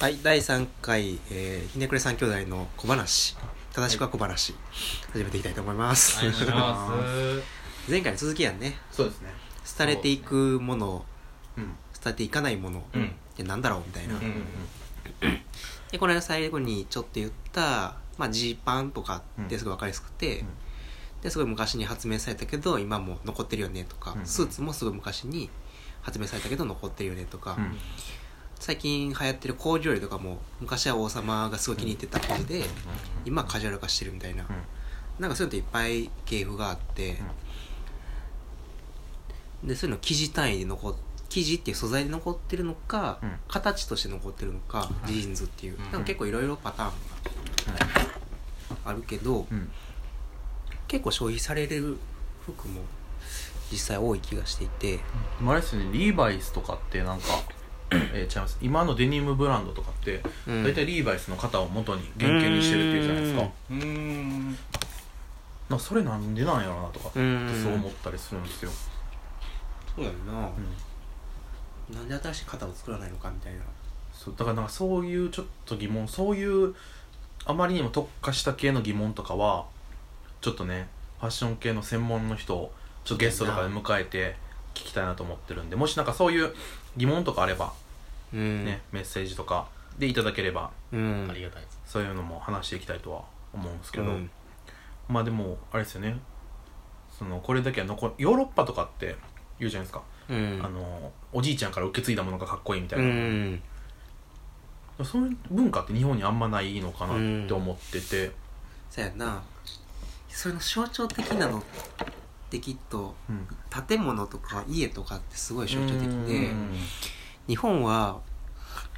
はい、第3回、えー、ひねくれ三兄弟の小話、正しくは小話、始めていきたいと思います。お願い前回の続きやんね。そうですね。廃れていくもの、うん廃れていかないもの、うん。ってなんだろうみたいな。うんうんで、この間最後にちょっと言った、まあ、ジーパンとかってすごいわかりやすくて、うん。ですごい昔に発明されたけど、今も残ってるよねとか、うん。スーツもすごい昔に発明されたけど残ってるよねとか、うん最近流行ってる工場よりとかも昔は王様がすごい気に入ってた感じで、今はカジュアル化してるみたいな、なんかそういうのっていっぱい系譜があって、でそういうの生地単位で残っ生地っていう素材で残ってるのか、うん。形として残ってるのか、ジーンズっていう、うん。なんか結構いろいろパターンがあるけど、うん。結構消費される服も実際多い気がしていて、でもあれですよねリーバイスとかってなんかえー違います。今のデニムブランドとかってうん。大体リーバイスの型を元に原型にしてるっていうじゃないですか。うん。なんかそれなんでなんやろうなとかってうん。そう思ったりするんですよ。そうやんな、うん。なんで新しい型を作らないのかみたいな。そう。だからなんかそういうちょっと疑問そういうあまりにも特化した系の疑問とかはちょっとねファッション系の専門の人をちょっとゲストとかで迎えて聞きたいなと思ってるんでもしなんかそういう疑問とかあればうん。ね、メッセージとかでいただければうん。ありがたい。ですそういうのも話していきたいとは思うんですけど、うん。まあでもあれですよね。そのこれだけは残ヨーロッパとかって言うじゃないですか、うん。あのおじいちゃんから受け継いだものがかっこいいみたいうな、ん。そういう文化って日本にあんまないのかなって思ってて、そうやな。それの象徴的なのってきっとうん。建物とか家とかってすごい象徴的うでん日本は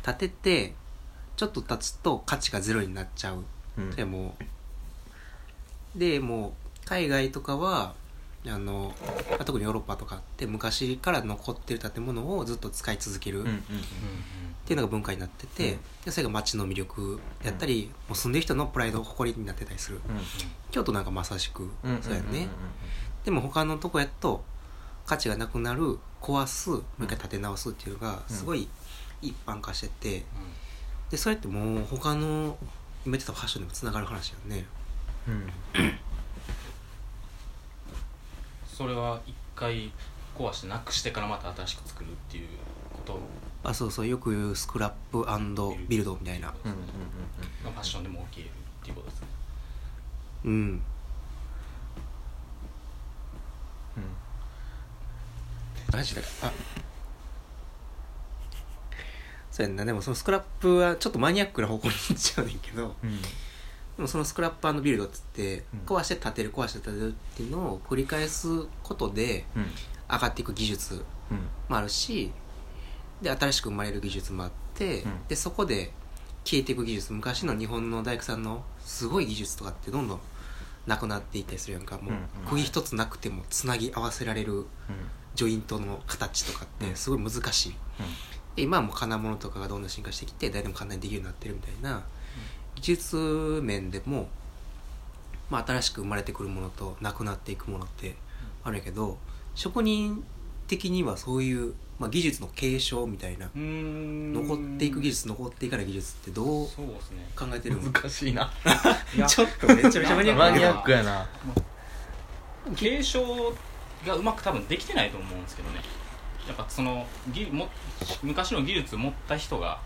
建ててちょっと経つと価値がゼロになっちゃう。うん。でもでもう海外とかはあのまあ特にヨーロッパとかって昔から残ってる建物をずっと使い続ける。っていうのが文化になってて、うん。でそれが街の魅力やったり、もう住んでる人のプライド誇りになってたりする。うん京都なんかまさしくうんそうやね、でも他のとこやと価値がなくなる壊すもう一回建て直すっていうのがすごい一般化しててでそれってもう他の今言ってたファッションでもつながる話やね。うん。うんそれは一回壊してなくしてからまた新しく作るっていうこと？あそうそう。よく言うスクラップビルドみたいな。うん。うんがファッションでも起きるっていうことですね。うんあ。そうやんな。でもそのスクラップはちょっとマニアックな方向に行っちゃうねんけど。うん。うんでもそのスクラップビルドっつってうん。壊して建てる壊して建てるっていうのを繰り返すことでうん。上がっていく技術うん。もあるしで新しく生まれる技術もあって、うん。でそこで消えていく技術昔の日本の大工さんのすごい技術とかってどんどんなくなっていったりするやんか。もう釘一つなくてもつなぎ合わせられるジョイントの形とかってすごい難しい、で今はもう金物とかがどんどん進化してきて誰でも簡単にできるようになってるみたいな技術面でも、まあ、新しく生まれてくるものとなくなっていくものってあるんやけど職人的にはそういう、まあ、技術の継承みたいなうん。残っていく技術残っていかない技術ってどうそうですね。考えてるの？難しいな。ちょっとめちゃめちゃマニアックマやな。ニアックやな継承がうまく多分できてないと思うんですけどね。やっぱその技も昔の技術を持った人が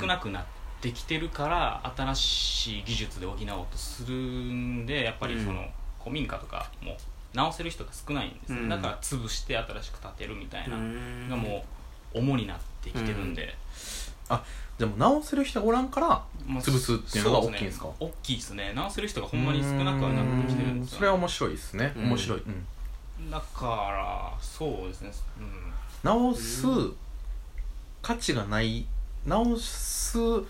少なくなってきてるから、新しい技術で補おうとするんでやっぱりその、古民家とかも直せる人が少ないんですよ、うん。だから潰して新しく建てるみたいなうんがもう主になってきてるんで、でも直せる人がおらんからまあ潰すっていうのが大きいんですか？そう大きいですね。直せる人がほんまに少なくはなってきてるんですよ、それは面白いですね。うん。面白い、うんだからそうですね。うん。直す価値がない直す費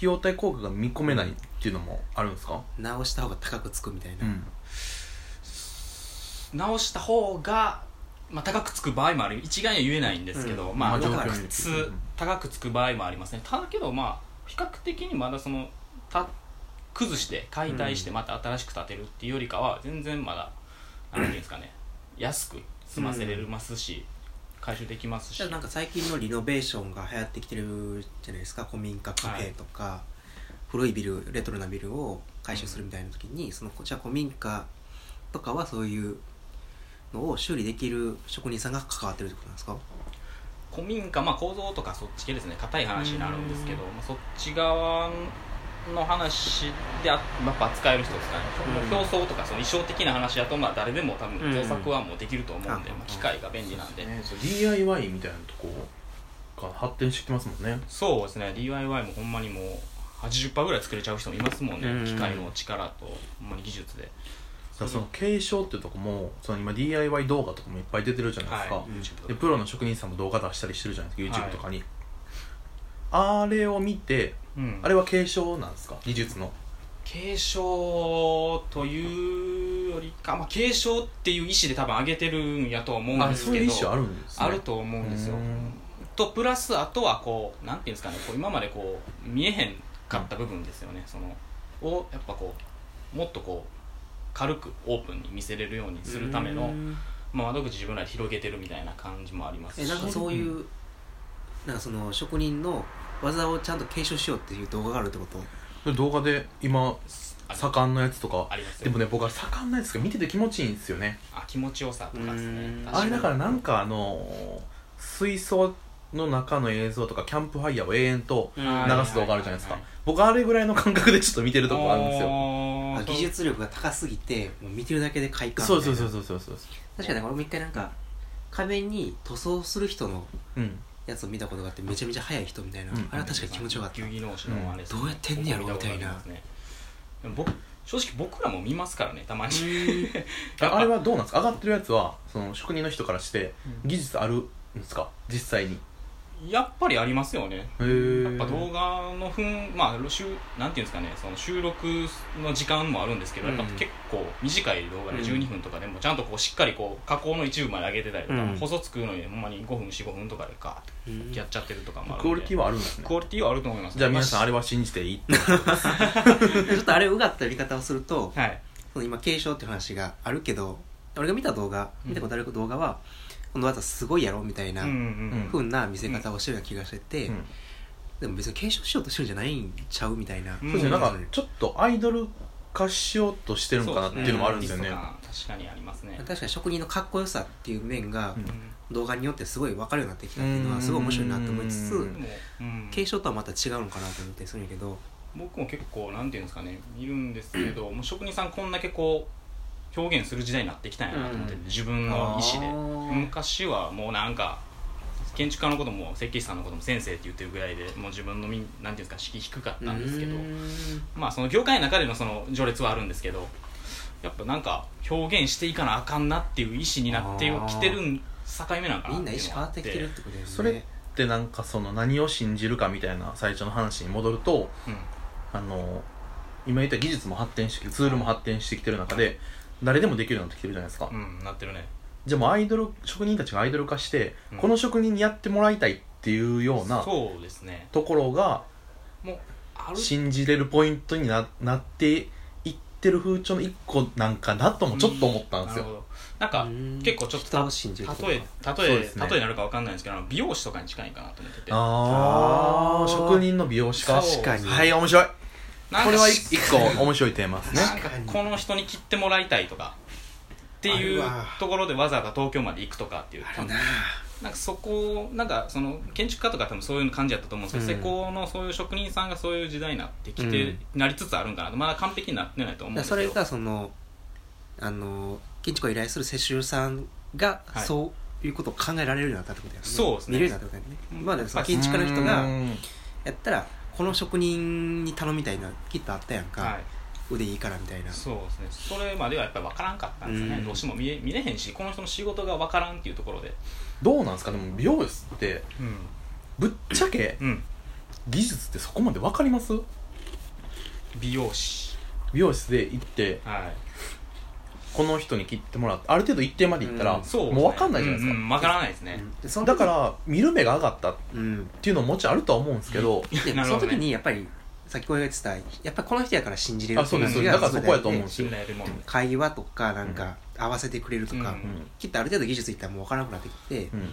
用対効果が見込めないっていうのもあるんですか？直した方が高くつくみたいな、ん。直した方が、まあ、高くつく場合もある。一概には言えないんですけど、まあ、うんまあ高くつ高くつく場合もありますね。ただけどまあ比較的にまだそのた崩して解体してまた新しく建てるっていうよりかは全然まだ何ていうんですかね安く済ませれますし、回収できますし。なんか最近のリノベーションが流行ってきてるじゃないですか。古民家カフェとか、古いビルレトロなビルを改修するみたいな時に、そのじゃあ古民家とかはそういうのを修理できる職人さんが関わってるってことなんですか？古民家、まあ、構造とかそっち系ですね。硬い話になるんですけど、まあ、そっち側の話でやっぱ扱える人ですかね、うん。表層とかその衣装的な話だとまあ誰でも多分うん。造作はもうできると思うんで、うんまあ、機械が便利なんで、ね。そう DIY みたいなとこが発展してきてますもんね。そうですね。DIY もほんまにもう80%ぐらい作れちゃう人もいますもんね、うん。機械の力とほんまに技術で。だからその継承っていうとこもその今 DIY 動画とかもいっぱい出てるじゃないですか、はい。でプロの職人さんも動画出したりしてるじゃないですかはい YouTube とかに、あれを見てうんあれは継承なんですか？技術の。継承というよりか、まあ、継承っていう意思で多分上げてるんやと思うんあですけどそういう意思あるんですね。あると思うんですよ。うん。とプラスあとはこうなんていうんですかねこう今までこう見えへんかった部分ですよね、そのをやっぱこうもっとこう軽くオープンに見せれるようにするための、うん。まあ、窓口自分らで広げてるみたいな感じもありますし。えなんかそういう、なんかその職人の技をちゃんと継承しようっていう動画があるってこと？動画で今あ盛んのやつとか。ありますよ。でもね僕は盛んのやつが見てて気持ちいいんですよね。あ気持ちよさとかですね。あれだからなんかあの水槽の中の映像とかキャンプファイヤーを永遠とうん。流す動画あるじゃないですか。僕あれぐらいの感覚でちょっと見てるとこがあるんですよ。技術力が高すぎてもう見てるだけで快感みたいうな。そそうそうそうそうそう。確かに俺も一回なんか壁に塗装する人のうんやつを見たことがあってめちゃめちゃ速い人みたいな、うん。あれは確かに気持ちよかった。球技能手のあれですねどうやってんねやろみたいな。僕ことありますね。でも僕正直僕らも見ますからねたまに。ああれはどうなんですか？上がってるやつはその職人の人からしてうん。技術あるんですか？実際にやっぱりありますよね。やっぱ動画の分まあ収なんていうんですかねその収録の時間もあるんですけど、うん。やっぱ結構短い動画でうん。12分とかでもちゃんとこうしっかりこう加工の一部まで上げてたりとか、うん。細作るのにほんまに5分45分とかでガーッうん。とやっちゃってるとかもあるんで。クオリティはあるんですね。クオリティはあると思います。じゃあ皆さんあれはは信じていいって。ちょっとあれうがった見方をするとはい。その今継承っていう話があるけど俺が見た動画見たことある動画は、この技すごいやろみたいなうんうな見せ方をしてるような気がしてて、うん。でも別に継承しようとしてるんじゃないんちゃうみたいな、うんそうですね。なんかちょっとアイドル化しようとしてるのかなっていうのもあるんですよね。そうね。確かにありますね。確かに職人のかっこよさっていう面がうん。動画によってすごい分かるようになってきたっていうのはすごい面白いなと思いつつ継承とはまた違うのかなと思ってするんやけど。僕も結構なんていうんですかね見るんですけどもう職人さんこんだけこう表現する時代になってきたんやなと思って、うん。自分の意思で。昔はもうなんか建築家のことも設計士さんのことも先生って言ってるぐらいでもう自分のみんなんていうんですか敷居低かったんですけどまあその業界の中でのその序列はあるんですけどやっぱなんか表現していかなあかんなっていう意思になってきてる境目なんかなみんな意思変わってきてるってことだよね。それってなんかその何を信じるかみたいな最初の話に戻るとうん。あの今言った技術も発展してきてツールも発展してきてる中で誰でもできるようになってきてるじゃないですか、うんなってるね。じゃあもうアイドル職人たちがアイドル化して、うん。この職人にやってもらいたいっていうようなそうですね。ところがもうある信じれるポイントにななっていってる風潮の一個なんかなともちょっと思ったんですよ、なるほど。なんかうん。結構ちょっと人を信じると例えそう例えですね。例えになるかわかんないんですけどあの美容師とかに近いかなと思ってて。ああ職人の美容師か。そう。確かに。はい面白いこれは一一個面白いテーマですね。なんかこの人に切ってもらいたいとかっていうところでわざわざ東京まで行くとかっていうな。なんかそこなんかその建築家とか多分そういう感じやったと思うんですけど、うん。施工のそういう職人さんがそういう時代になってきて、うん。なりつつあるんかなと。まだ完璧になってないと思うんですけど。それがそのあの建築を依頼する施主さんがはい。そういうことを考えられるようになったってことだよね。そうですね。見れるようになったことだよね。うん今までその建築家の人がうん。やったらこの職人に頼みたいなきっとあったやんか、はい。腕いいからみたいな。そうですね。それまではやっぱり分からんかったんですよね、うん。どうしても見え見れへんしこの人の仕事が分からんっていうところで。どうなんですか？でも美容室ってうん、ぶっちゃけうん、技術ってそこまで分かります？美容師。美容室で行ってはいこの人に切ってもらってある程度一定まで行ったら、うんそうですね。もう分かんないじゃないですか、うんうん、分からないですね、でその時だから見る目が上がったっうんていうのももちろんあるとは思うんですけど、で なるほどね。その時にやっぱりさっき言ってたやっぱりこの人やから信じれるあそうですっていのがだからそこやと思うんですよ。信頼得るもので会話とかなんか合わせてくれるとか、うん。きっとある程度技術いったらもう分からなくなってきて、うん。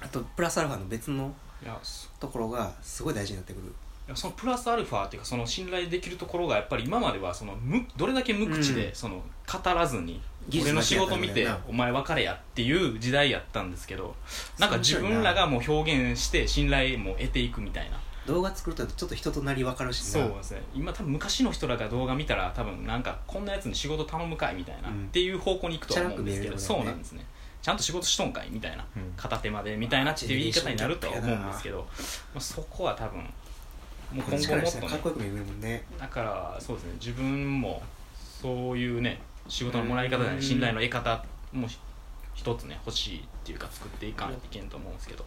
あとプラスアルファの別のいやそところがすごい大事になってくるそのプラスアルファっていうかその信頼できるところがやっぱり今まではその無どれだけ無口で、うん。その語らずに俺の仕事見てお前別れやっていう時代やったんですけどなんか自分らがもう表現して信頼も得ていくみたいな。動画作るとちょっと人となり分かるしな。そうですね今多分昔の人らが動画見たら多分なんかこんなやつに仕事頼むかいみたいな、うん。っていう方向に行くとは思うんですけど、そうなんですね。ちゃんと仕事しとんかいみたいな、うん。片手までみたいなっていう言い方になるとは思うんですけど、まあ、そこは多分もうこっち今後もっとねかっこよく見えるもんね。だからそうですね自分もそういうね仕事のもらい方で信頼の得方もひ一つね欲しいっていうか作っていかないといけんと思うんですけど。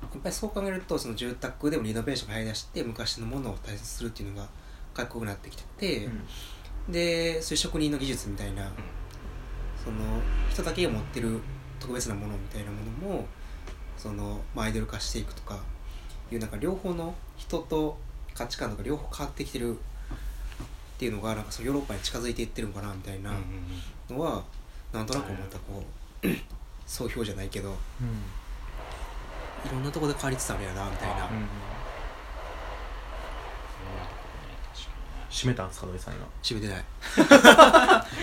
やっぱりそう考えるとその住宅でもリノベーションが入り出して昔のものを大切にするっていうのがかっこよくなってきてて、でそういう職人の技術みたいな、その人だけが持ってる特別なものみたいなものもその、まあ、アイドル化していくとかいうなんか両方の人と価値観とか両方変わってきてるっていうのがなんかそのヨーロッパに近づいていってるのかなみたいなのはなんとなく思ったこう総評じゃないけどうん。いろんなところで変わりつつあるやなみたいな。あーうん締めたんですか土井さん今。締めてない。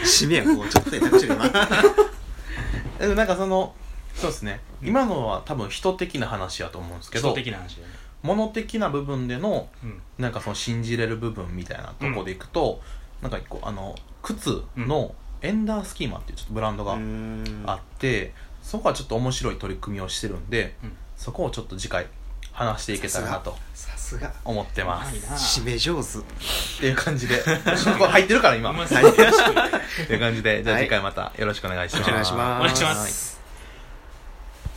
締めやこうちょっとで託してる今でもなんかそのそうですね、うん今のは多分人的な話やと思うんですけど的な話でね物的な部分でのうん。なんかその信じれる部分みたいなとこでいくと、なんか一個あの靴のエンダースキーマっていうちょっとブランドがあって、そこはちょっと面白い取り組みをしてるんで、うん。そこをちょっと次回話していけたらなとさすが。思ってます。締め上手。っていう感じで。これ入ってるから今。うま っそうていう感じで。じゃあはい次回またよろしくお願いします。お願いします。お願いします